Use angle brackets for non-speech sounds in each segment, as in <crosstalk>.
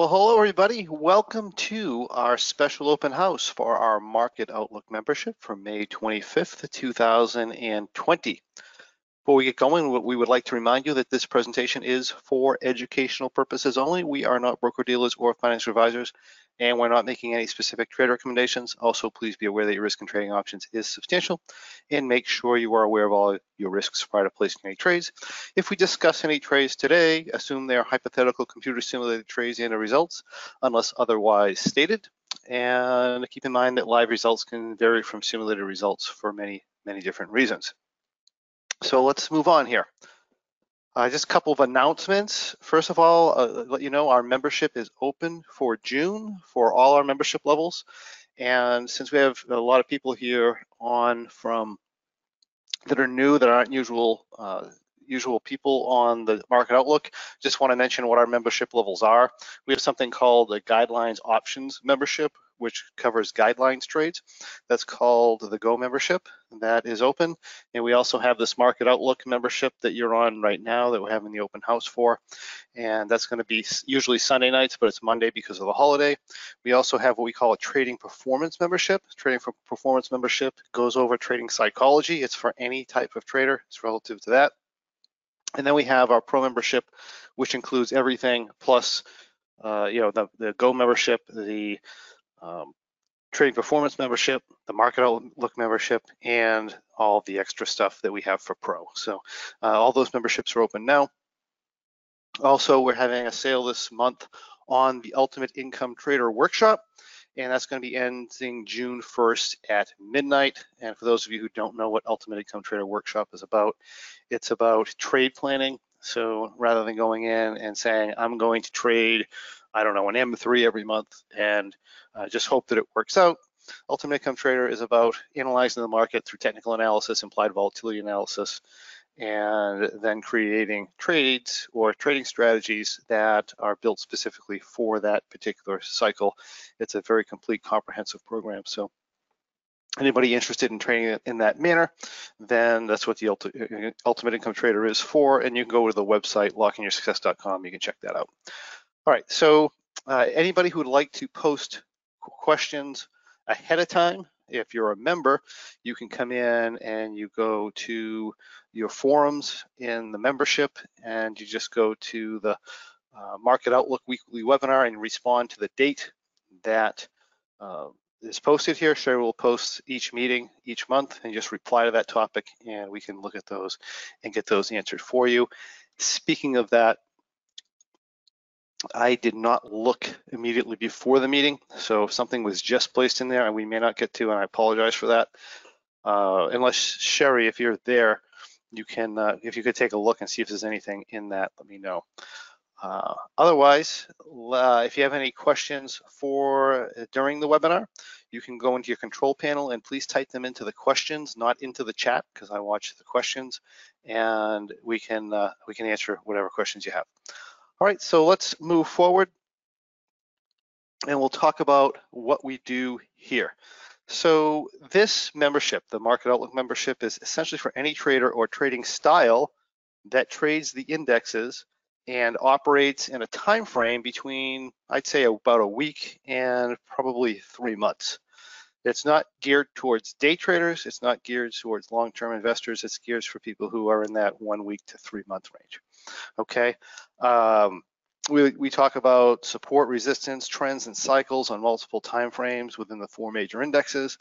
Well, hello everybody. Welcome to our special open house for our Market Outlook membership for May 25th, 2020. Before we get going, we would like to remind you that this presentation is for educational purposes only. We are not broker dealers or financial advisors, and we're not making any specific trade recommendations. Also, please be aware that your risk in trading options is substantial and make sure you are aware of all your risks prior to placing any trades. If we discuss any trades today, assume they are hypothetical computer simulated trades and results unless otherwise stated. And keep in mind that live results can vary from simulated results for many, many different reasons. So let's move on here. Uh, just a couple of announcements. First of all, uh, let you know our membership is open for June for all our membership levels. And since we have a lot of people here on from that are new, that aren't usual uh, usual people on the market outlook, just want to mention what our membership levels are. We have something called the guidelines options membership, which covers guidelines trades. That's called the Go membership. That is open. And we also have this Market Outlook membership that you're on right now that we're having the open house for. And that's going to be usually Sunday nights, but it's Monday because of the holiday. We also have what we call a trading performance membership. Trading for performance membership goes over trading psychology. It's for any type of trader. It's relative to that. And then we have our pro membership, which includes everything plus, uh, you know, the, the Go membership, the um, trading performance membership, the market outlook membership, and all the extra stuff that we have for pro. So uh, all those memberships are open now. Also, we're having a sale this month on the Ultimate Income Trader Workshop, and that's going to be ending June 1st at midnight. And for those of you who don't know what Ultimate Income Trader Workshop is about, it's about trade planning. So rather than going in and saying, I'm going to trade I don't know, an M3 every month and uh, just hope that it works out. Ultimate Income Trader is about analyzing the market through technical analysis, implied volatility analysis, and then creating trades or trading strategies that are built specifically for that particular cycle. It's a very complete, comprehensive program. So anybody interested in trading in that manner, then that's what the Ultimate Income Trader is for. And you can go to the website, lockingyoursuccess.com. You can check that out. All right, so uh, anybody who would like to post questions ahead of time, if you're a member, you can come in and you go to your forums in the membership and you just go to the uh, Market Outlook weekly webinar and respond to the date that uh, is posted here. Sherry will post each meeting each month and just reply to that topic and we can look at those and get those answered for you. Speaking of that, I did not look immediately before the meeting, so something was just placed in there and we may not get to, and I apologize for that. Uh, unless Sherry, if you're there, you can, uh, if you could take a look and see if there's anything in that, let me know. Uh, otherwise, uh, if you have any questions for uh, during the webinar, you can go into your control panel and please type them into the questions, not into the chat, because I watch the questions, and we can uh, we can answer whatever questions you have. All right, so let's move forward and we'll talk about what we do here. So this membership, the Market Outlook membership, is essentially for any trader or trading style that trades the indexes and operates in a time frame between, I'd say, about a week and probably three months. It's not geared towards day traders. It's not geared towards long-term investors. It's geared for people who are in that one week to three month range okay? Um, we, we talk about support, resistance, trends, and cycles on multiple time frames within the four major indexes.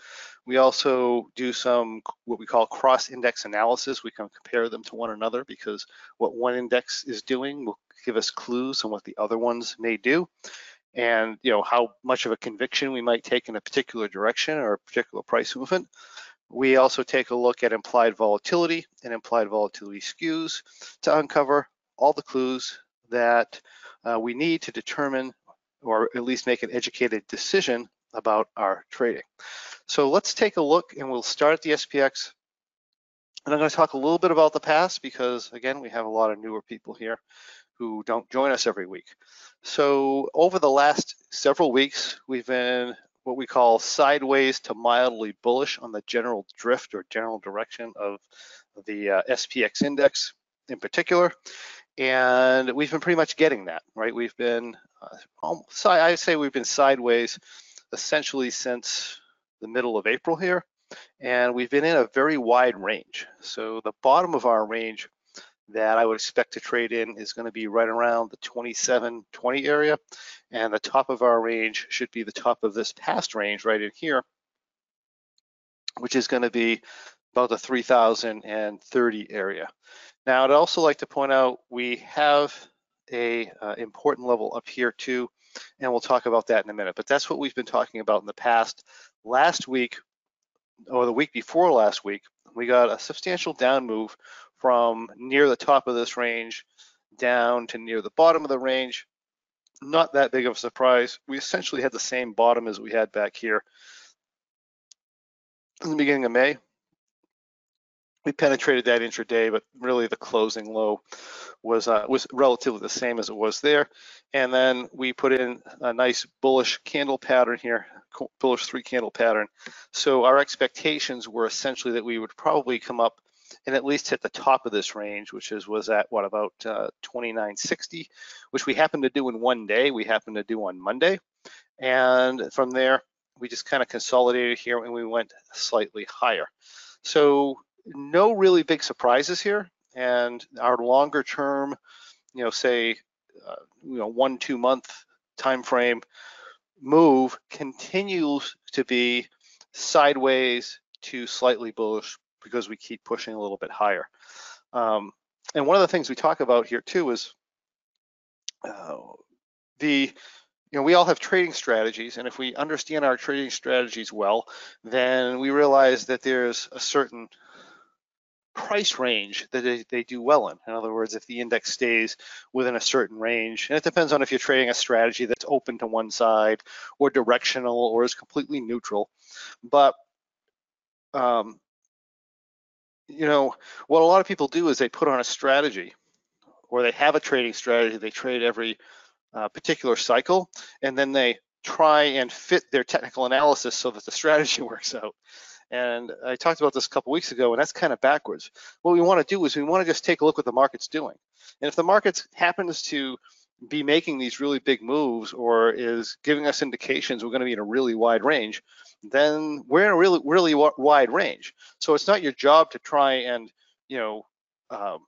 We also do some what we call cross-index analysis. We can compare them to one another because what one index is doing will give us clues on what the other ones may do and you know how much of a conviction we might take in a particular direction or a particular price movement. We also take a look at implied volatility and implied volatility skews to uncover all the clues that uh, we need to determine or at least make an educated decision about our trading. So let's take a look and we'll start at the SPX. And I'm going to talk a little bit about the past because again, we have a lot of newer people here who don't join us every week. So over the last several weeks, we've been what we call sideways to mildly bullish on the general drift or general direction of the uh, SPX index in particular. And we've been pretty much getting that, right? We've been uh, I say we've been sideways essentially since the middle of April here, and we've been in a very wide range. So the bottom of our range that I would expect to trade in is going to be right around the 2720 area, and the top of our range should be the top of this past range right in here, which is going to be about the 3030 area. Now, I'd also like to point out we have a uh, important level up here too, and we'll talk about that in a minute. But that's what we've been talking about in the past. Last week, or the week before last week, we got a substantial down move from near the top of this range down to near the bottom of the range. Not that big of a surprise. We essentially had the same bottom as we had back here in the beginning of May we penetrated that intraday, but really the closing low was uh, was relatively the same as it was there. And then we put in a nice bullish candle pattern here, bullish three candle pattern. So our expectations were essentially that we would probably come up and at least hit the top of this range, which is was at what about uh, 2960, which we happened to do in one day. We happened to do on Monday, and from there we just kind of consolidated here and we went slightly higher. So no really big surprises here. And our longer term, you know, say, uh, you know, one, two month time frame move continues to be sideways to slightly bullish because we keep pushing a little bit higher. Um, and one of the things we talk about here too is uh, the you know, we all have trading strategies, and if we understand our trading strategies well, then we realize that there's a certain price range that they, they, do well in. In other words, if the index stays within a certain range, and it depends on if you're trading a strategy that's open to one side or directional or is completely neutral. But, um, you know, what a lot of people do is they put on a strategy or they have a trading strategy, they trade every uh, particular cycle, and then they try and fit their technical analysis so that the <laughs> strategy works out. And I talked about this a couple weeks ago, and that's kind of backwards. What we want to do is we want to just take a look what the market's doing. And if the market happens to be making these really big moves or is giving us indications we're going to be in a really wide range, then we're in a really, really wide range. So it's not your job to try and, you know, um,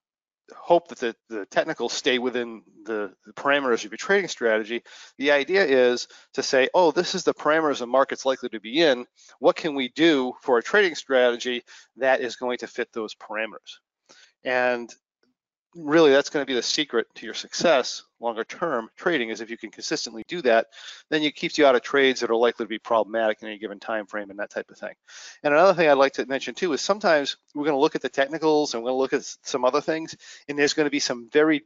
hope that the, the technicals stay within the, the, parameters of your trading strategy. The idea is to say, oh, this is the parameters the market's likely to be in. What can we do for a trading strategy that is going to fit those parameters? And really that's going to be the secret to your success longer term trading is if you can consistently do that then it keeps you out of trades that are likely to be problematic in any given time frame and that type of thing and another thing i'd like to mention too is sometimes we're going to look at the technicals and we're going to look at some other things and there's going to be some very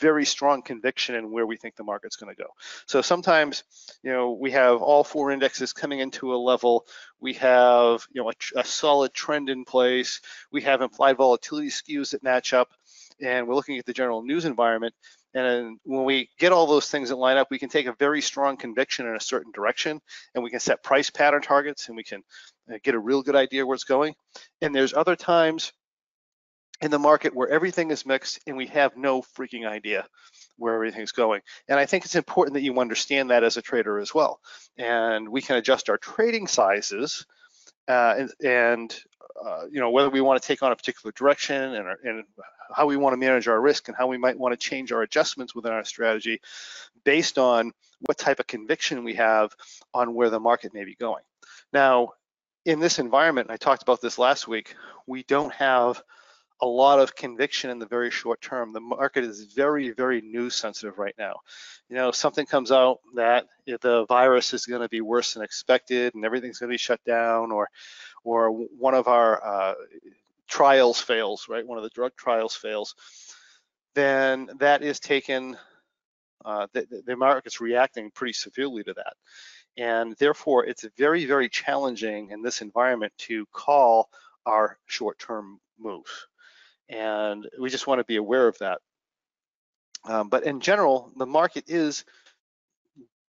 very strong conviction in where we think the market's going to go. So sometimes, you know, we have all four indexes coming into a level. We have, you know, a, a solid trend in place. We have implied volatility skews that match up and we're looking at the general news environment. And when we get all those things that line up, we can take a very strong conviction in a certain direction and we can set price pattern targets and we can uh, get a real good idea where it's going. And there's other times in the market where everything is mixed and we have no freaking idea where everything's going. And I think it's important that you understand that as a trader as well. And we can adjust our trading sizes uh, and, and uh, you know whether we want to take on a particular direction and, and how we want to manage our risk and how we might want to change our adjustments within our strategy based on what type of conviction we have on where the market may be going. Now, in this environment, I talked about this last week, we don't have a lot of conviction in the very short term. The market is very, very news sensitive right now. You know, something comes out that the virus is going to be worse than expected and everything's going to be shut down, or, or one of our uh, trials fails, right? One of the drug trials fails, then that is taken. Uh, the, the market's reacting pretty severely to that. And therefore, it's very, very challenging in this environment to call our short-term moves and we just want to be aware of that. Um, but in general, the market is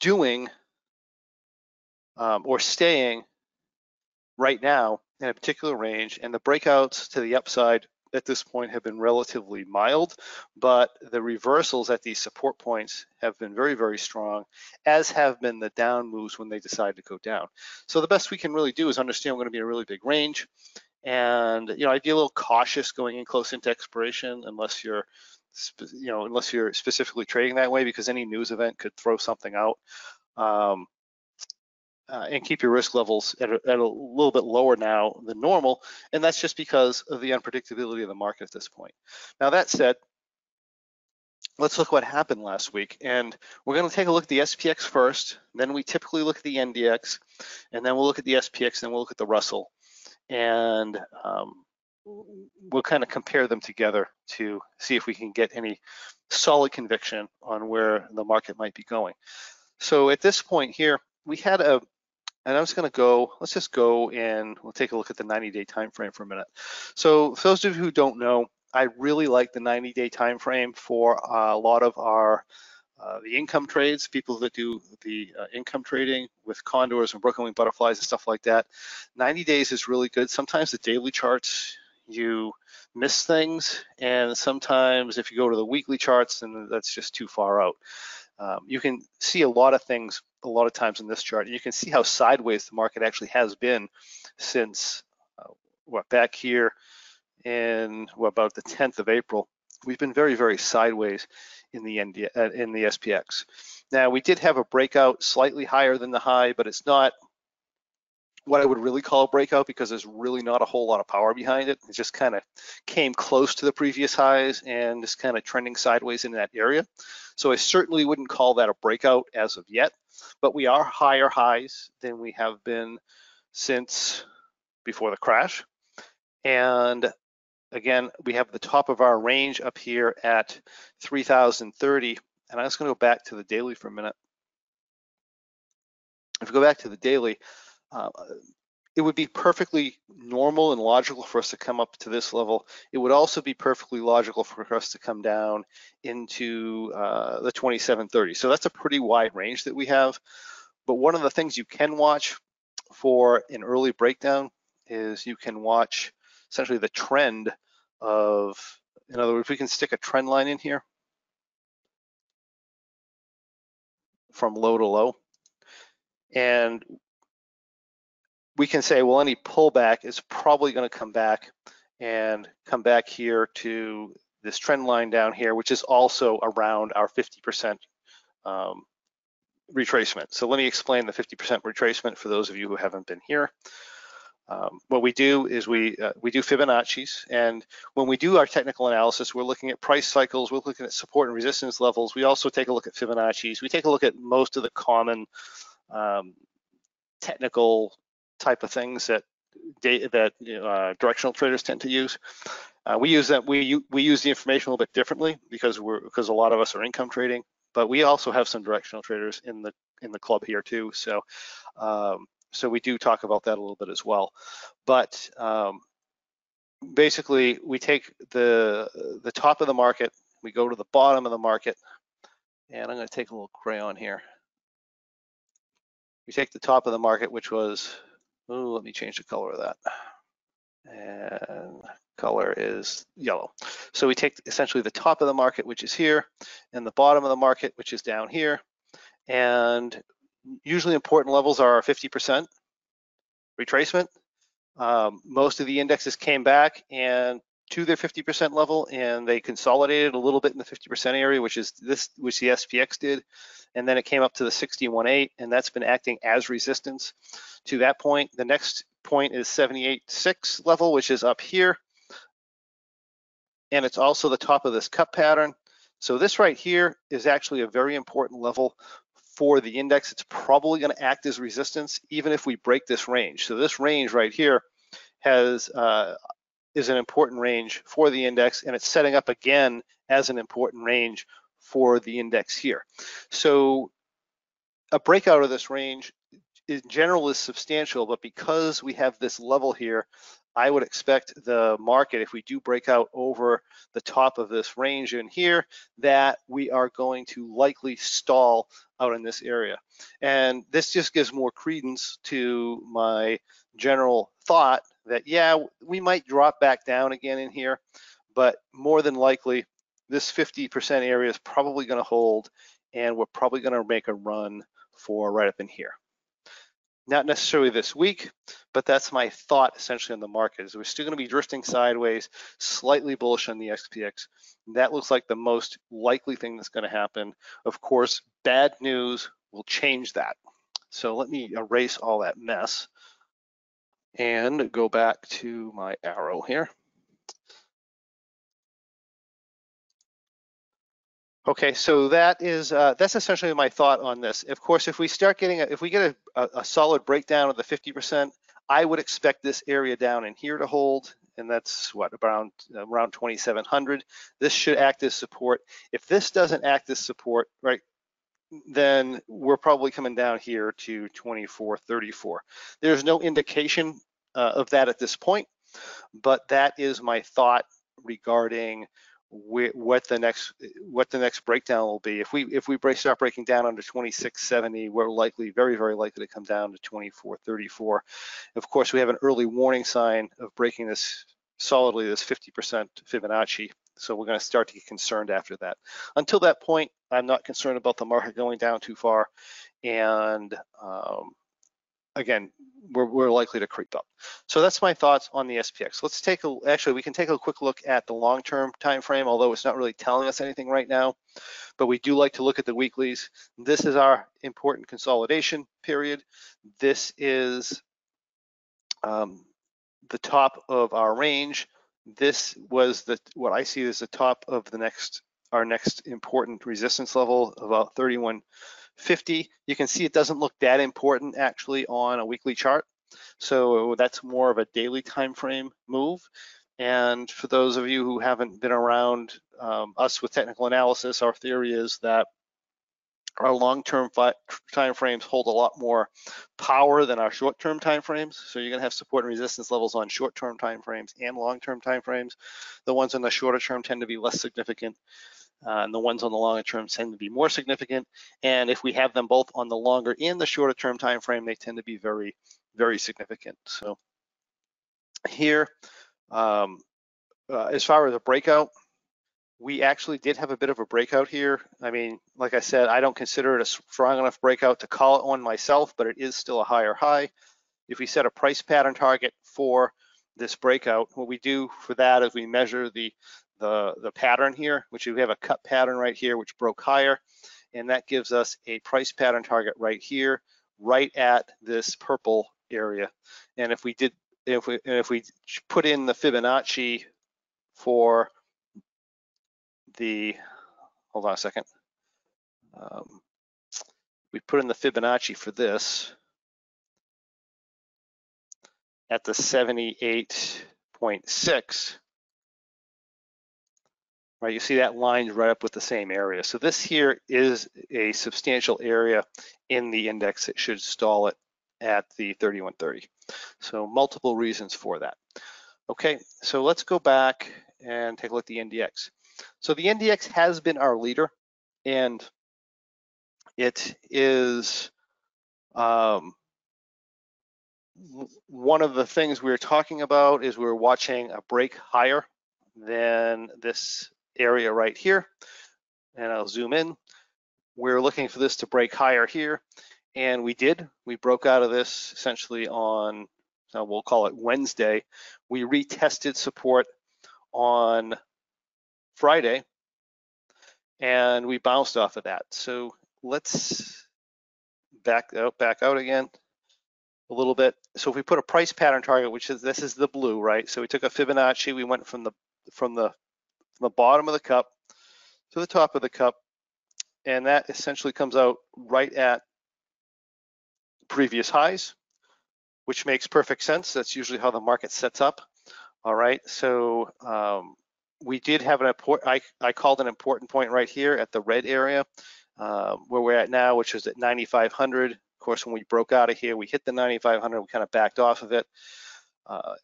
doing um, or staying right now in a particular range, and the breakouts to the upside at this point have been relatively mild, but the reversals at these support points have been very, very strong, as have been the down moves when they decide to go down. So the best we can really do is understand we're going to be in a really big range. And, you know, I'd be a little cautious going in close into expiration unless you're, you know, unless you're specifically trading that way because any news event could throw something out. Um, uh, and keep your risk levels at a, at a, little bit lower now than normal. And that's just because of the unpredictability of the market at this point. Now, that said, let's look what happened last week. And we're going to take a look at the SPX first. Then we typically look at the NDX. And then we'll look at the SPX. And then we'll look at the Russell. And um, we'll kind of compare them together to see if we can get any solid conviction on where the market might be going. So at this point here, we had a, and I'm just going to go, let's just go and we'll take a look at the 90 day time frame for a minute. So for those of you who don't know, I really like the 90 day time frame for a lot of our uh, the income trades, people that do the uh, income trading with condors and broken wing butterflies and stuff like that. 90 days is really good. Sometimes the daily charts, you miss things. And sometimes if you go to the weekly charts, then that's just too far out. Um, you can see a lot of things a lot of times in this chart. And You can see how sideways the market actually has been since uh, what back here in about the 10th of April. We've been very, very sideways in the ND, uh, in the SPX. Now we did have a breakout slightly higher than the high, but it's not what I would really call a breakout because there's really not a whole lot of power behind it. It just kind of came close to the previous highs and is kind of trending sideways in that area. So I certainly wouldn't call that a breakout as of yet, but we are higher highs than we have been since before the crash. And again, we have the top of our range up here at 3030. And I'm just gonna go back to the daily for a minute. If we go back to the daily, uh, it would be perfectly normal and logical for us to come up to this level. It would also be perfectly logical for us to come down into uh, the 2730. So that's a pretty wide range that we have. But one of the things you can watch for an early breakdown is you can watch essentially the trend of, in other words, we can stick a trend line in here from low to low. And we can say, well, any pullback is probably going to come back and come back here to this trend line down here, which is also around our 50% um, retracement. So let me explain the 50% retracement for those of you who haven't been here. Um, what we do is we uh, we do Fibonacci's, and when we do our technical analysis, we're looking at price cycles, we're looking at support and resistance levels. We also take a look at Fibonacci's. We take a look at most of the common um, technical type of things that that uh, directional traders tend to use. Uh, we use that we we use the information a little bit differently because we're because a lot of us are income trading, but we also have some directional traders in the in the club here too. So um, so we do talk about that a little bit as well. But um, basically, we take the the top of the market, we go to the bottom of the market, and I'm going to take a little crayon here. We take the top of the market, which was Oh, let me change the color of that. And color is yellow. So we take essentially the top of the market, which is here, and the bottom of the market, which is down here. And usually important levels are 50% retracement. Um, most of the indexes came back and to their 50% level and they consolidated a little bit in the 50% area, which is this, which the SPX did. And then it came up to the 61.8 and that's been acting as resistance to that point. The next point is 78.6 level, which is up here. And it's also the top of this cup pattern. So this right here is actually a very important level for the index. It's probably gonna act as resistance even if we break this range. So this range right here has uh, is an important range for the index and it's setting up again as an important range for the index here. So a breakout of this range in general is substantial, but because we have this level here, I would expect the market, if we do break out over the top of this range in here, that we are going to likely stall out in this area. And this just gives more credence to my general thought that, yeah, we might drop back down again in here, but more than likely, this 50% area is probably gonna hold and we're probably gonna make a run for right up in here. Not necessarily this week, but that's my thought essentially on the market is we're still going to be drifting sideways, slightly bullish on the SPX. That looks like the most likely thing that's going to happen. Of course, bad news will change that. So let me erase all that mess and go back to my arrow here. Okay, so that is uh, that's essentially my thought on this. Of course, if we start getting a, if we get a, a solid breakdown of the 50%, I would expect this area down in here to hold, and that's what around around 2,700. This should act as support. If this doesn't act as support, right, then we're probably coming down here to 2434. There's no indication uh, of that at this point, but that is my thought regarding what the next what the next breakdown will be. If we if we break, start breaking down under 2670, we're likely very very likely to come down to 2434. Of course, we have an early warning sign of breaking this solidly this 50% Fibonacci. So we're going to start to get concerned after that. Until that point, I'm not concerned about the market going down too far, and um, again, we're, we're, likely to creep up. So that's my thoughts on the SPX. Let's take a, actually, we can take a quick look at the long-term time frame, although it's not really telling us anything right now, but we do like to look at the weeklies. This is our important consolidation period. This is um, the top of our range. This was the what I see as the top of the next our next important resistance level, about 31 50, you can see it doesn't look that important actually on a weekly chart. So that's more of a daily time frame move. And for those of you who haven't been around um, us with technical analysis, our theory is that our long-term time frames hold a lot more power than our short-term time frames. So you're going to have support and resistance levels on short-term time frames and long-term time frames. The ones on the shorter term tend to be less significant uh, and the ones on the longer term tend to be more significant. And if we have them both on the longer and the shorter term time frame, they tend to be very, very significant. So here, um, uh, as far as a breakout, we actually did have a bit of a breakout here. I mean, like I said, I don't consider it a strong enough breakout to call it one myself, but it is still a higher high. If we set a price pattern target for this breakout, what we do for that is we measure the the, the pattern here, which we have a cup pattern right here, which broke higher. And that gives us a price pattern target right here, right at this purple area. And if we did, if we, if we put in the Fibonacci for the, hold on a second. Um, we put in the Fibonacci for this at the 78.6, right? You see that lines right up with the same area. So this here is a substantial area in the index that should stall it at the 3130. So multiple reasons for that. Okay, so let's go back and take a look at the NDX. So the NDX has been our leader and it is um, one of the things we are talking about is we're watching a break higher than this area right here. And I'll zoom in. We're looking for this to break higher here. And we did. We broke out of this essentially on, uh, we'll call it Wednesday. We retested support on Friday and we bounced off of that. So let's back out, back out again a little bit. So if we put a price pattern target, which is this is the blue, right? So we took a Fibonacci, we went from the from the from the bottom of the cup to the top of the cup, and that essentially comes out right at previous highs, which makes perfect sense. That's usually how the market sets up. All right, so um, we did have an important, I, I called an important point right here at the red area, um, where we're at now, which is at 9,500. Of course, when we broke out of here, we hit the 9,500, we kind of backed off of it. Uh,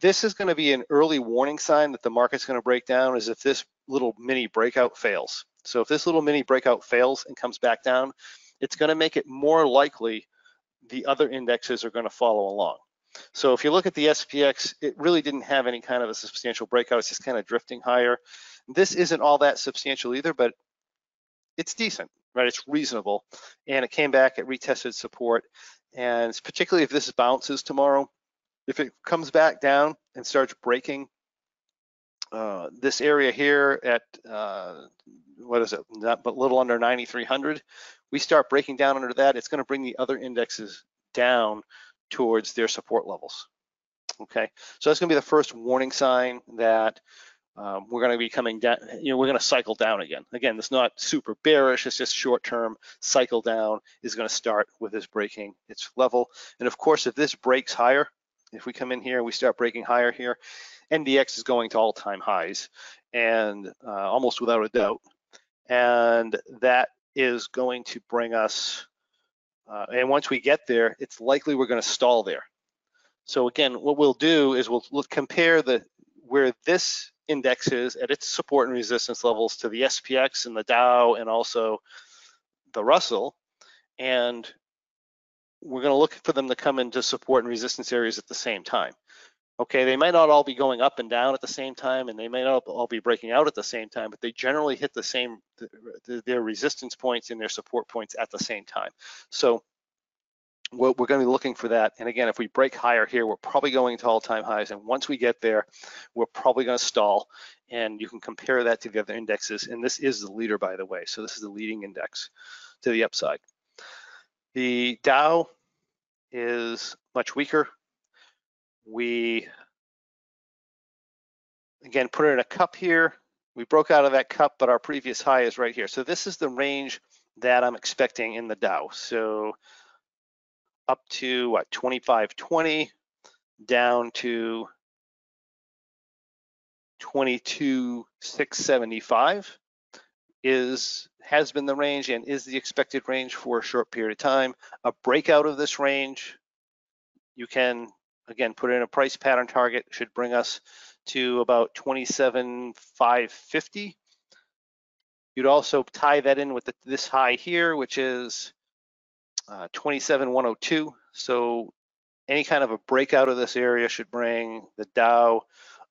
this is going to be an early warning sign that the market's going to break down is if this little mini breakout fails. So if this little mini breakout fails and comes back down, it's going to make it more likely the other indexes are going to follow along. So if you look at the SPX, it really didn't have any kind of a substantial breakout. It's just kind of drifting higher. This isn't all that substantial either, but it's decent, right? It's reasonable. And it came back, it retested support. And particularly if this bounces tomorrow, if it comes back down and starts breaking uh, this area here at, uh, what is it, not but little under 9,300, we start breaking down under that, it's gonna bring the other indexes down towards their support levels. Okay, so that's gonna be the first warning sign that um, we're gonna be coming down, you know, we're gonna cycle down again. Again, it's not super bearish, it's just short term cycle down is gonna start with this breaking its level. And of course, if this breaks higher, if we come in here we start breaking higher here, NDX is going to all-time highs and uh, almost without a doubt. And that is going to bring us, uh, and once we get there, it's likely we're going to stall there. So again, what we'll do is we'll, we'll compare the where this index is at its support and resistance levels to the SPX and the Dow and also the Russell, and we're going to look for them to come into support and resistance areas at the same time. Okay, they might not all be going up and down at the same time, and they may not all be breaking out at the same time, but they generally hit the same, their resistance points and their support points at the same time. So what we're going to be looking for that. And again, if we break higher here, we're probably going to all-time highs. And once we get there, we're probably going to stall. And you can compare that to the other indexes. And this is the leader, by the way. So this is the leading index to the upside. The Dow is much weaker. We, again, put it in a cup here. We broke out of that cup, but our previous high is right here. So this is the range that I'm expecting in the Dow. So up to what, 2520, down to 22,675 is has been the range and is the expected range for a short period of time. A breakout of this range, you can again put in a price pattern target, should bring us to about 27,550. You'd also tie that in with the, this high here, which is uh, 27,102. So any kind of a breakout of this area should bring the Dow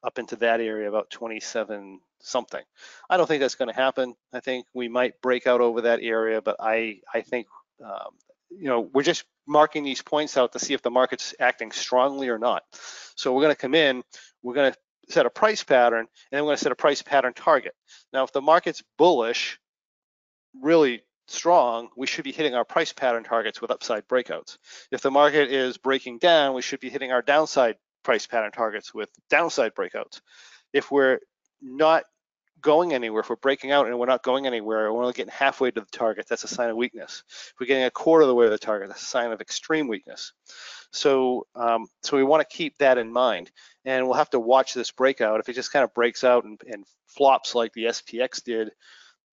up into that area about 27 something. I don't think that's going to happen. I think we might break out over that area, but I I think um, you know we're just marking these points out to see if the market's acting strongly or not. So we're going to come in, we're going to set a price pattern, and then we're going to set a price pattern target. Now, if the market's bullish, really strong, we should be hitting our price pattern targets with upside breakouts. If the market is breaking down, we should be hitting our downside price pattern targets with downside breakouts. If we're not going anywhere, if we're breaking out and we're not going anywhere, we're only getting halfway to the target, that's a sign of weakness. If we're getting a quarter of the way to the target, that's a sign of extreme weakness. So, um, so we want to keep that in mind, and we'll have to watch this breakout. If it just kind of breaks out and, and flops like the SPX did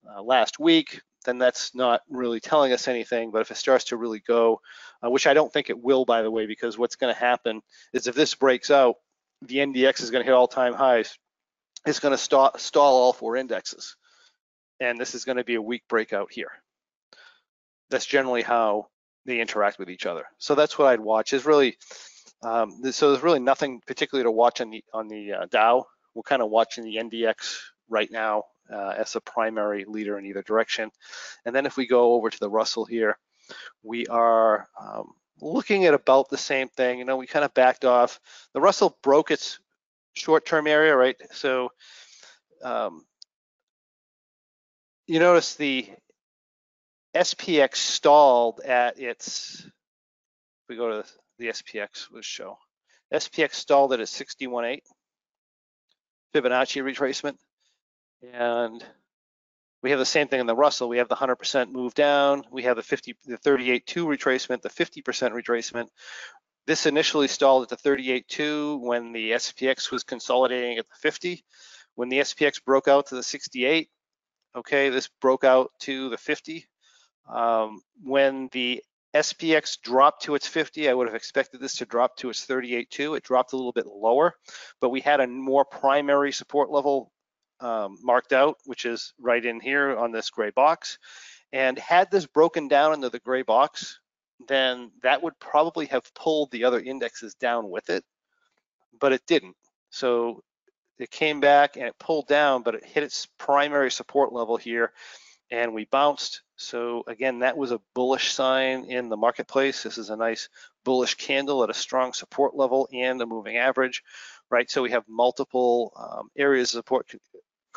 uh, last week, then that's not really telling us anything. But if it starts to really go, uh, which I don't think it will, by the way, because what's going to happen is if this breaks out, the NDX is going to hit all-time highs. It's going to stall, stall all four indexes, and this is going to be a weak breakout here. That's generally how they interact with each other. So that's what I'd watch. Is really um, so there's really nothing particularly to watch on the on the uh, Dow. We're kind of watching the NDX right now uh, as a primary leader in either direction. And then if we go over to the Russell here, we are um, looking at about the same thing. You know, we kind of backed off. The Russell broke its short-term area, right? So um, you notice the SPX stalled at its, we go to the SPX, let's show. SPX stalled at a 61.8 Fibonacci retracement. And we have the same thing in the Russell. We have the 100% move down. We have the 50, the 38.2 retracement, the 50% retracement. This initially stalled at the 38.2 when the SPX was consolidating at the 50. When the SPX broke out to the 68, okay, this broke out to the 50. Um, when the SPX dropped to its 50. I would have expected this to drop to its 38.2. It dropped a little bit lower, but we had a more primary support level um, marked out, which is right in here on this gray box. And had this broken down into the gray box, then that would probably have pulled the other indexes down with it, but it didn't. So it came back and it pulled down, but it hit its primary support level here and we bounced. So again, that was a bullish sign in the marketplace. This is a nice bullish candle at a strong support level and a moving average, right? So we have multiple um, areas of support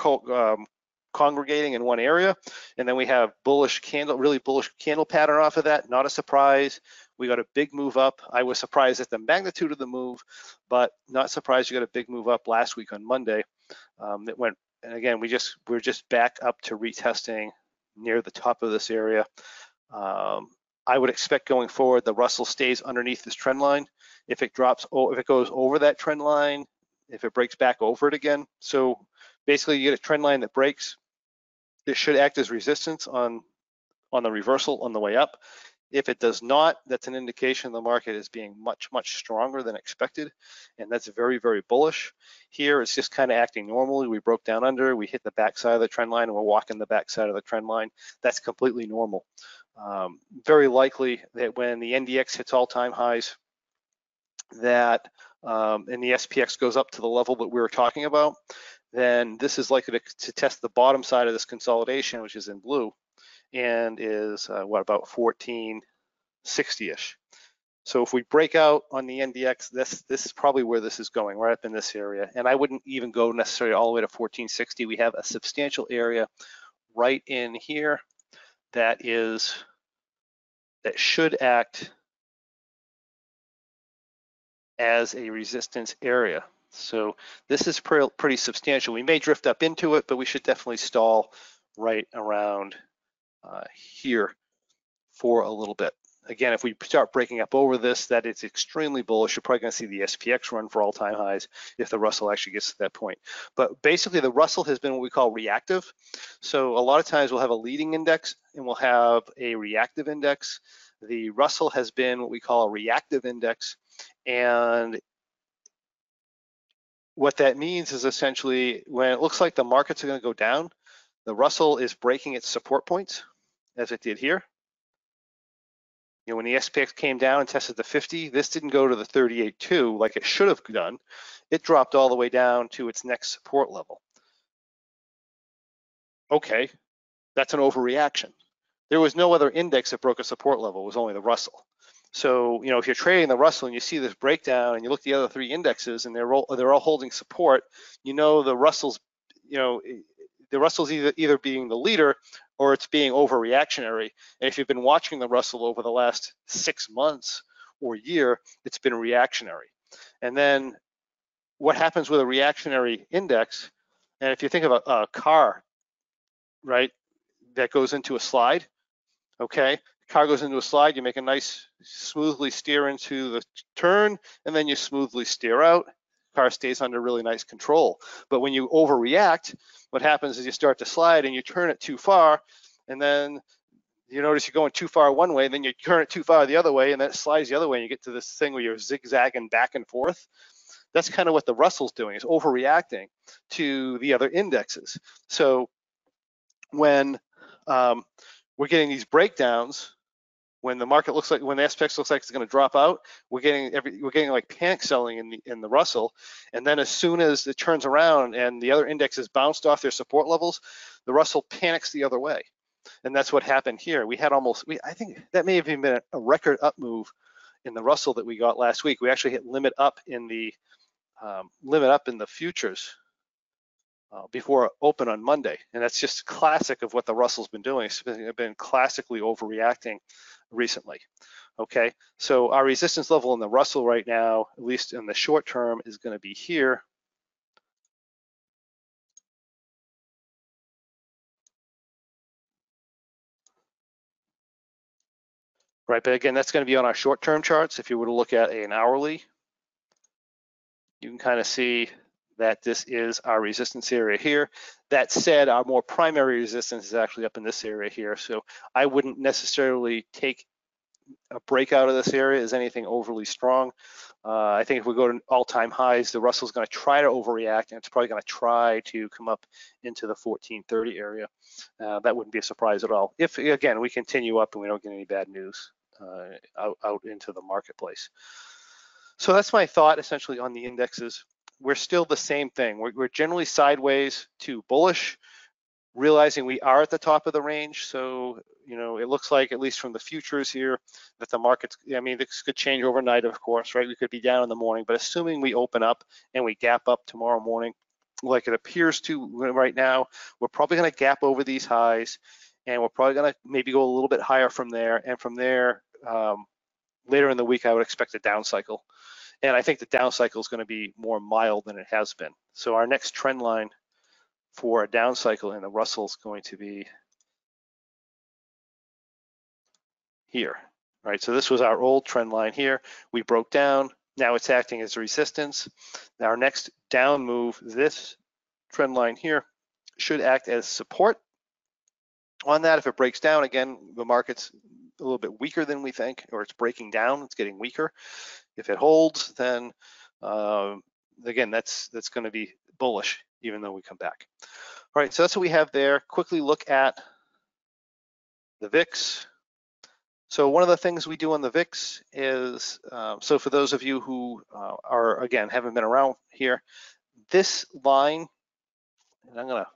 um, congregating in one area. And then we have bullish candle, really bullish candle pattern off of that. Not a surprise. We got a big move up. I was surprised at the magnitude of the move, but not surprised you got a big move up last week on Monday um, that went, and again, we just, we're just back up to retesting near the top of this area. Um, I would expect going forward, the Russell stays underneath this trend line. If it drops, if it goes over that trend line, if it breaks back over it again. So basically you get a trend line that breaks, it should act as resistance on, on the reversal on the way up. If it does not, that's an indication the market is being much, much stronger than expected. And that's very, very bullish. Here, it's just kind of acting normally. We broke down under, we hit the backside of the trend line, and we're walking the backside of the trend line. That's completely normal. Um, very likely that when the NDX hits all-time highs, that um, and the SPX goes up to the level that we were talking about, then this is likely to, to test the bottom side of this consolidation, which is in blue, and is uh, what about 1460-ish. So if we break out on the NDX, this this is probably where this is going, right up in this area. And I wouldn't even go necessarily all the way to 1460. We have a substantial area right in here that is that should act as a resistance area. So this is pre pretty substantial. We may drift up into it, but we should definitely stall right around uh, here for a little bit. Again, if we start breaking up over this, that it's extremely bullish. You're probably going to see the SPX run for all-time highs if the Russell actually gets to that point. But basically, the Russell has been what we call reactive. So a lot of times we'll have a leading index and we'll have a reactive index. The Russell has been what we call a reactive index, and what that means is essentially when it looks like the markets are going to go down, the Russell is breaking its support points as it did here. You know, when the SPX came down and tested the 50, this didn't go to the 38.2 like it should have done. It dropped all the way down to its next support level. Okay, that's an overreaction. There was no other index that broke a support level, it was only the Russell. So, you know, if you're trading the Russell and you see this breakdown and you look at the other three indexes and they're all, they're all holding support, you know the Russell's, you know, the Russell's either either being the leader or it's being overreactionary. And if you've been watching the Russell over the last six months or year, it's been reactionary. And then what happens with a reactionary index? And if you think of a, a car, right, that goes into a slide, okay, car goes into a slide, you make a nice smoothly steer into the turn, and then you smoothly steer out. Car stays under really nice control. But when you overreact, what happens is you start to slide and you turn it too far, and then you notice you're going too far one way, and then you turn it too far the other way, and then it slides the other way, and you get to this thing where you're zigzagging back and forth. That's kind of what the Russell's doing, is overreacting to the other indexes. So when um, we're getting these breakdowns, when the market looks like when the SPX looks like it's going to drop out, we're getting every we're getting like panic selling in the in the Russell, and then as soon as it turns around and the other indexes bounced off their support levels, the Russell panics the other way, and that's what happened here. We had almost we I think that may have even been a record up move in the Russell that we got last week. We actually hit limit up in the um, limit up in the futures uh, before open on Monday. And that's just classic of what the Russell's been doing. It's been, been classically overreacting recently. Okay, so our resistance level in the Russell right now, at least in the short term, is going to be here. Right, but again, that's going to be on our short-term charts. If you were to look at an hourly, you can kind of see that this is our resistance area here. That said, our more primary resistance is actually up in this area here. So I wouldn't necessarily take a breakout of this area is anything overly strong. Uh, I think if we go to all-time highs, the Russell's going to try to overreact, and it's probably going to try to come up into the 1430 area. Uh, that wouldn't be a surprise at all. If again we continue up and we don't get any bad news uh, out, out into the marketplace. So that's my thought essentially on the indexes. We're still the same thing. We're, we're generally sideways to bullish realizing we are at the top of the range. So, you know, it looks like, at least from the futures here, that the markets, I mean, this could change overnight, of course, right? We could be down in the morning, but assuming we open up and we gap up tomorrow morning, like it appears to right now, we're probably going to gap over these highs and we're probably going to maybe go a little bit higher from there. And from there, um, later in the week, I would expect a down cycle. And I think the down cycle is going to be more mild than it has been. So our next trend line for a down cycle in the Russell is going to be here, right? So this was our old trend line here. We broke down, now it's acting as resistance. Now our next down move, this trend line here should act as support. On that, if it breaks down, again, the market's a little bit weaker than we think, or it's breaking down, it's getting weaker. If it holds, then uh, again, that's that's going to be bullish even though we come back. All right, so that's what we have there. Quickly look at the VIX. So one of the things we do on the VIX is, uh, so for those of you who uh, are, again, haven't been around here, this line, and I'm gonna,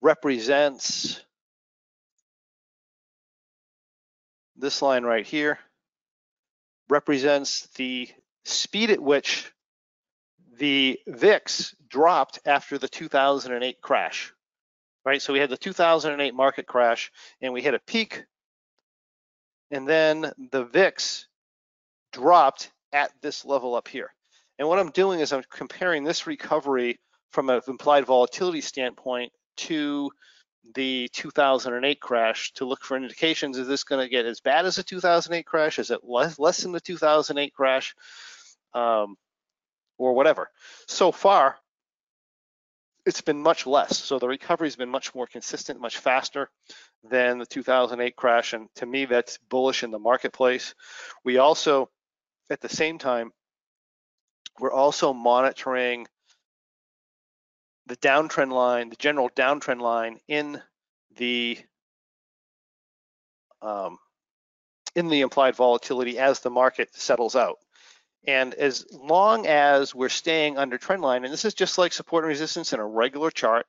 represents this line right here, represents the speed at which the VIX dropped after the 2008 crash, right? So we had the 2008 market crash and we hit a peak and then the VIX dropped at this level up here. And what I'm doing is I'm comparing this recovery from an implied volatility standpoint to the 2008 crash to look for indications. Is this going to get as bad as the 2008 crash? Is it less, less than the 2008 crash? Um, or whatever. So far, it's been much less. So the recovery has been much more consistent, much faster than the 2008 crash. And to me, that's bullish in the marketplace. We also, at the same time, we're also monitoring the downtrend line, the general downtrend line in the um, in the implied volatility as the market settles out. And as long as we're staying under trend line, and this is just like support and resistance in a regular chart,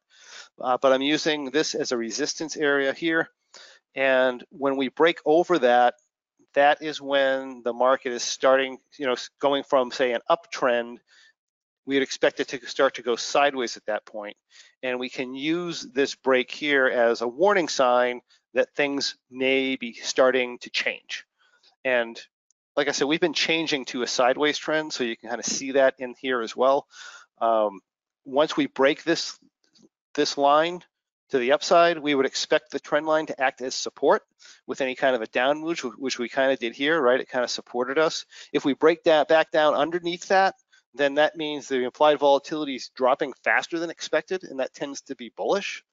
uh, but I'm using this as a resistance area here. And when we break over that, that is when the market is starting, you know, going from say an uptrend, we'd expect it to start to go sideways at that point. And we can use this break here as a warning sign that things may be starting to change. And like I said, we've been changing to a sideways trend, so you can kind of see that in here as well. Um, once we break this this line to the upside, we would expect the trend line to act as support with any kind of a down move, which we kind of did here, right? It kind of supported us. If we break that back down underneath that, then that means the implied volatility is dropping faster than expected, and that tends to be bullish.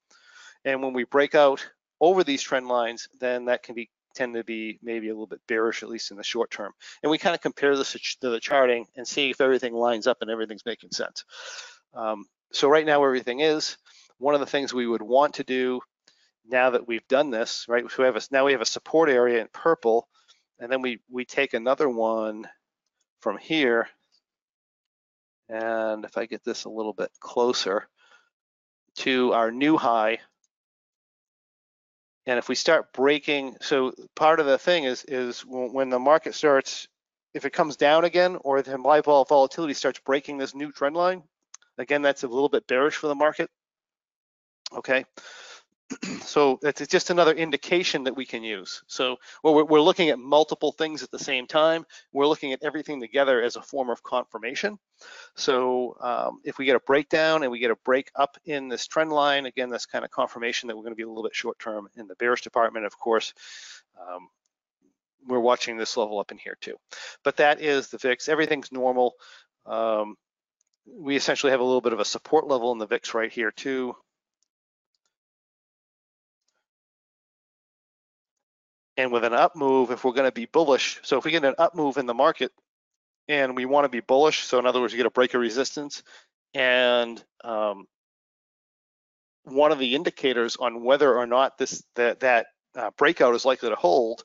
And when we break out over these trend lines, then that can be tend to be maybe a little bit bearish, at least in the short term. And we kind of compare this to the charting and see if everything lines up and everything's making sense. Um, so right now, everything is. One of the things we would want to do now that we've done this, right? So we have a, now we have a support area in purple, and then we we take another one from here. And if I get this a little bit closer to our new high, and if we start breaking, so part of the thing is is when the market starts, if it comes down again, or the implied volatility starts breaking this new trend line, again, that's a little bit bearish for the market. Okay, <clears throat> so it's just another indication that we can use. So well, we're, looking at multiple things at the same time. We're looking at everything together as a form of confirmation. So um, if we get a breakdown and we get a break up in this trend line, again, that's kind of confirmation that we're going to be a little bit short term in the bearish department. Of course, um, we're watching this level up in here too. But that is the VIX. Everything's normal. Um, we essentially have a little bit of a support level in the VIX right here too. And with an up move, if we're going to be bullish, so if we get an up move in the market and we want to be bullish, so in other words, you get a break of resistance, and um, one of the indicators on whether or not this that that uh, breakout is likely to hold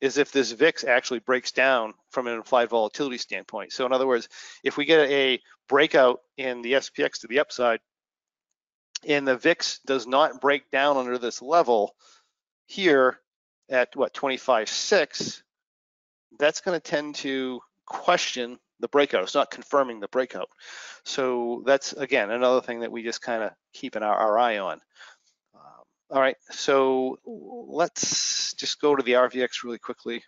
is if this VIX actually breaks down from an implied volatility standpoint. So in other words, if we get a breakout in the SPX to the upside and the VIX does not break down under this level here at what 25.6, that's going to tend to question the breakout. It's not confirming the breakout. So that's, again, another thing that we just kind of keep an, our, our eye on. Um, all right, so let's just go to the RVX really quickly.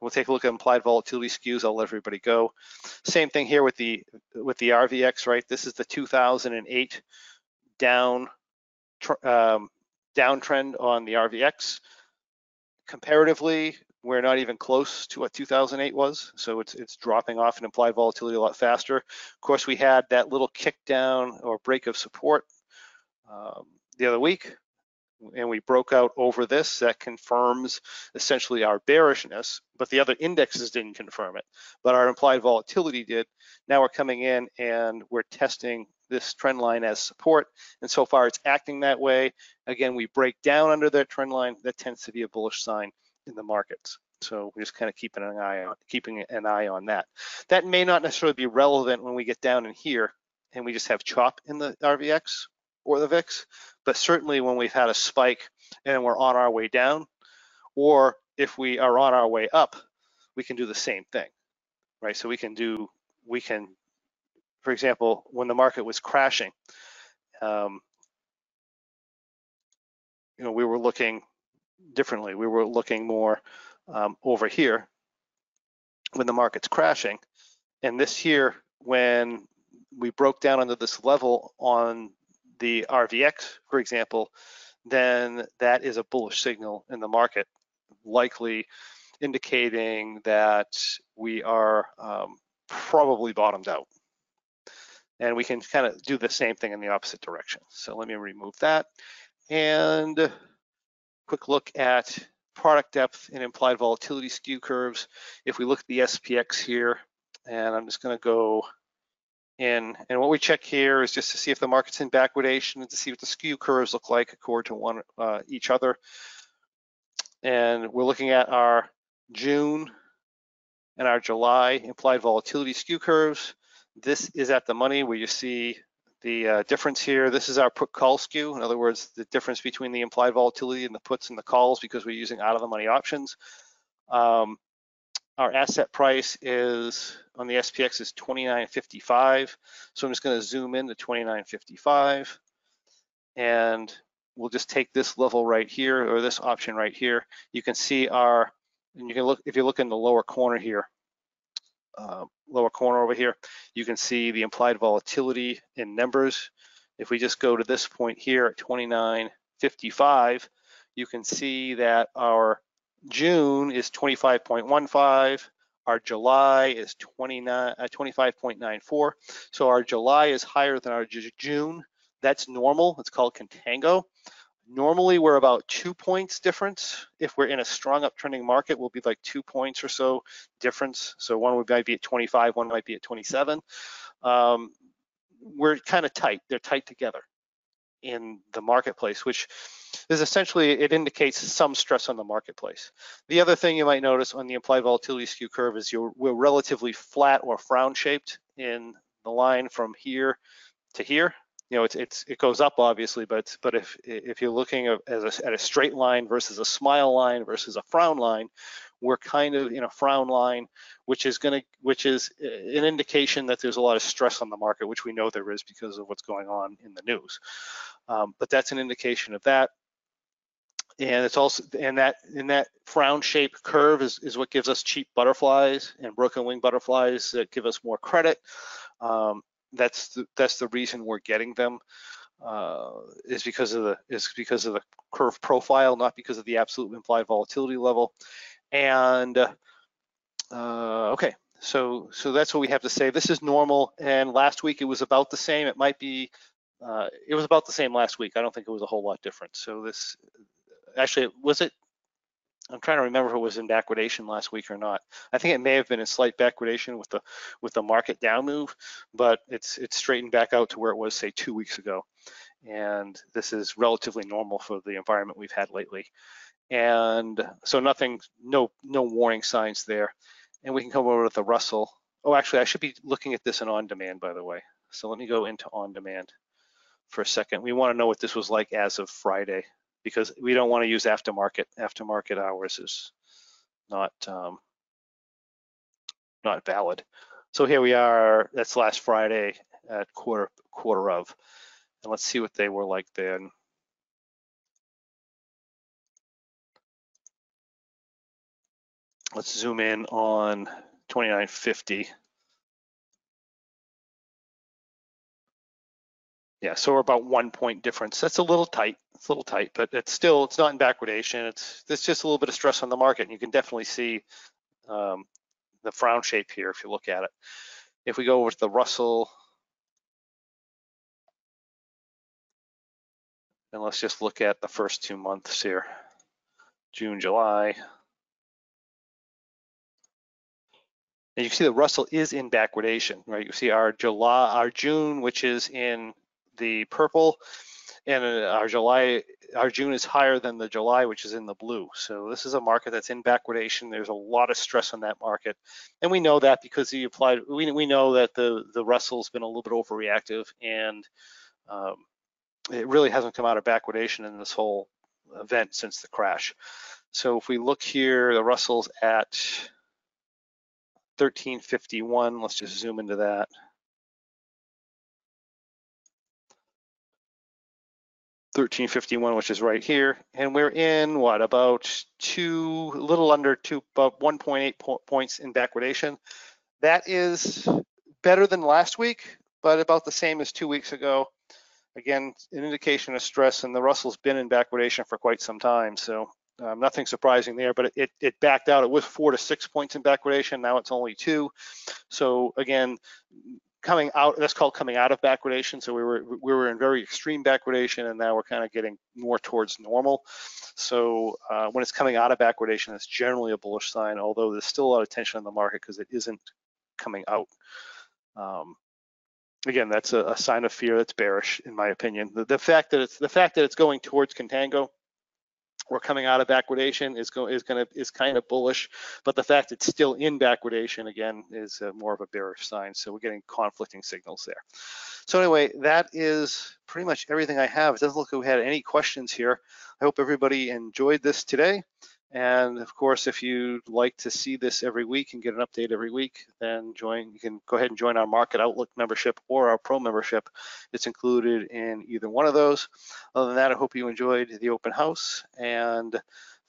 We'll take a look at implied volatility skews. I'll let everybody go. Same thing here with the with the RVX, right? This is the 2008 down um, downtrend on the RVX. Comparatively, we're not even close to what 2008 was, so it's it's dropping off and implied volatility a lot faster. Of course, we had that little kick down or break of support um, the other week, and we broke out over this. That confirms essentially our bearishness, but the other indexes didn't confirm it, but our implied volatility did. Now we're coming in and we're testing this trend line as support, and so far it's acting that way. Again, we break down under that trend line, that tends to be a bullish sign in the markets. So we're just kind of keeping an eye on keeping an eye on that. That may not necessarily be relevant when we get down in here and we just have chop in the RVX or the VIX, but certainly when we've had a spike and we're on our way down, or if we are on our way up, we can do the same thing, right? So we can do, we can, for example, when the market was crashing, um, you know, we were looking differently. We were looking more um, over here when the market's crashing. And this year, when we broke down under this level on the RVX, for example, then that is a bullish signal in the market, likely indicating that we are um, probably bottomed out. And we can kind of do the same thing in the opposite direction. So let me remove that. And quick look at product depth and implied volatility skew curves. If we look at the SPX here, and I'm just going to go in, and what we check here is just to see if the market's in backwardation and to see what the skew curves look like according to one uh, each other. And we're looking at our June and our July implied volatility skew curves. This is at the money where you see the uh, difference here, this is our put call skew. In other words, the difference between the implied volatility and the puts and the calls because we're using out of the money options. Um, our asset price is on the SPX is 29.55. So I'm just going to zoom in to 29.55 and we'll just take this level right here or this option right here. You can see our, and you can look, if you look in the lower corner here, uh, lower corner over here, you can see the implied volatility in numbers. If we just go to this point here at 29.55, you can see that our June is 25.15, our July is 29, uh, 25.94. So our July is higher than our June. That's normal. It's called contango. Normally we're about two points difference. If we're in a strong uptrending market, we'll be like two points or so difference. So one would might be at 25, one might be at 27. Um, we're kind of tight. They're tight together in the marketplace, which is essentially, it indicates some stress on the marketplace. The other thing you might notice on the implied volatility skew curve is you're, we're relatively flat or frown shaped in the line from here to here you know, it's, it's it goes up obviously, but but if if you're looking at a, at a straight line versus a smile line versus a frown line, we're kind of in a frown line, which is going to which is an indication that there's a lot of stress on the market, which we know there is because of what's going on in the news. Um, but that's an indication of that. And it's also and that in that frown shape curve is, is what gives us cheap butterflies and broken wing butterflies that give us more credit. Um, that's the, that's the reason we're getting them uh, is because of the is because of the curve profile, not because of the absolute implied volatility level. And uh, okay, so so that's what we have to say. This is normal, and last week it was about the same. It might be uh, it was about the same last week. I don't think it was a whole lot different. So this actually was it I'm trying to remember if it was in backwardation last week or not. I think it may have been a slight backwardation with the with the market down move, but it's it's straightened back out to where it was say two weeks ago. And this is relatively normal for the environment we've had lately. And so nothing, no no warning signs there. And we can come over with the Russell. Oh, actually, I should be looking at this in on demand, by the way. So let me go into on demand for a second. We want to know what this was like as of Friday because we don't want to use aftermarket. Aftermarket hours is not um, not valid. So here we are. That's last Friday at quarter quarter of, and let's see what they were like then. Let's zoom in on 2950. Yeah, so we're about one point difference. That's a little tight. It's a little tight, but it's still it's not in backwardation. It's there's just a little bit of stress on the market, and you can definitely see um, the frown shape here if you look at it. If we go over to the Russell, and let's just look at the first two months here, June, July. And you can see the Russell is in backwardation, right? You see our July, our June, which is in the purple, and uh, our July, our June is higher than the July, which is in the blue. So this is a market that's in backwardation. There's a lot of stress on that market, and we know that because the applied. We we know that the the Russell's been a little bit overreactive, and um, it really hasn't come out of backwardation in this whole event since the crash. So if we look here, the Russell's at 1351. Let's just zoom into that. 1351, which is right here. And we're in what, about two, a little under two, about 1.8 po points in backwardation. That is better than last week, but about the same as two weeks ago. Again, an indication of stress, and the Russell's been in backwardation for quite some time. So um, nothing surprising there, but it, it backed out. It was four to six points in backwardation. Now it's only two. So again, coming out, that's called coming out of backwardation. So we were we were in very extreme backwardation, and now we're kind of getting more towards normal. So uh, when it's coming out of backwardation, that's generally a bullish sign. Although there's still a lot of tension in the market because it isn't coming out. Um, again, that's a, a, sign of fear. That's bearish, in my opinion. The, the fact that it's the fact that it's going towards contango we're coming out of backwardation is going is going to is kind of bullish, but the fact it's still in backwardation again is uh, more of a bearish sign. So we're getting conflicting signals there. So anyway, that is pretty much everything I have. It doesn't look like we had any questions here. I hope everybody enjoyed this today. And of course, if you'd like to see this every week and get an update every week, then join. You can go ahead and join our Market Outlook membership or our Pro membership. It's included in either one of those. Other than that, I hope you enjoyed the open house and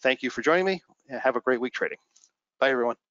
thank you for joining me. Have a great week trading. Bye, everyone.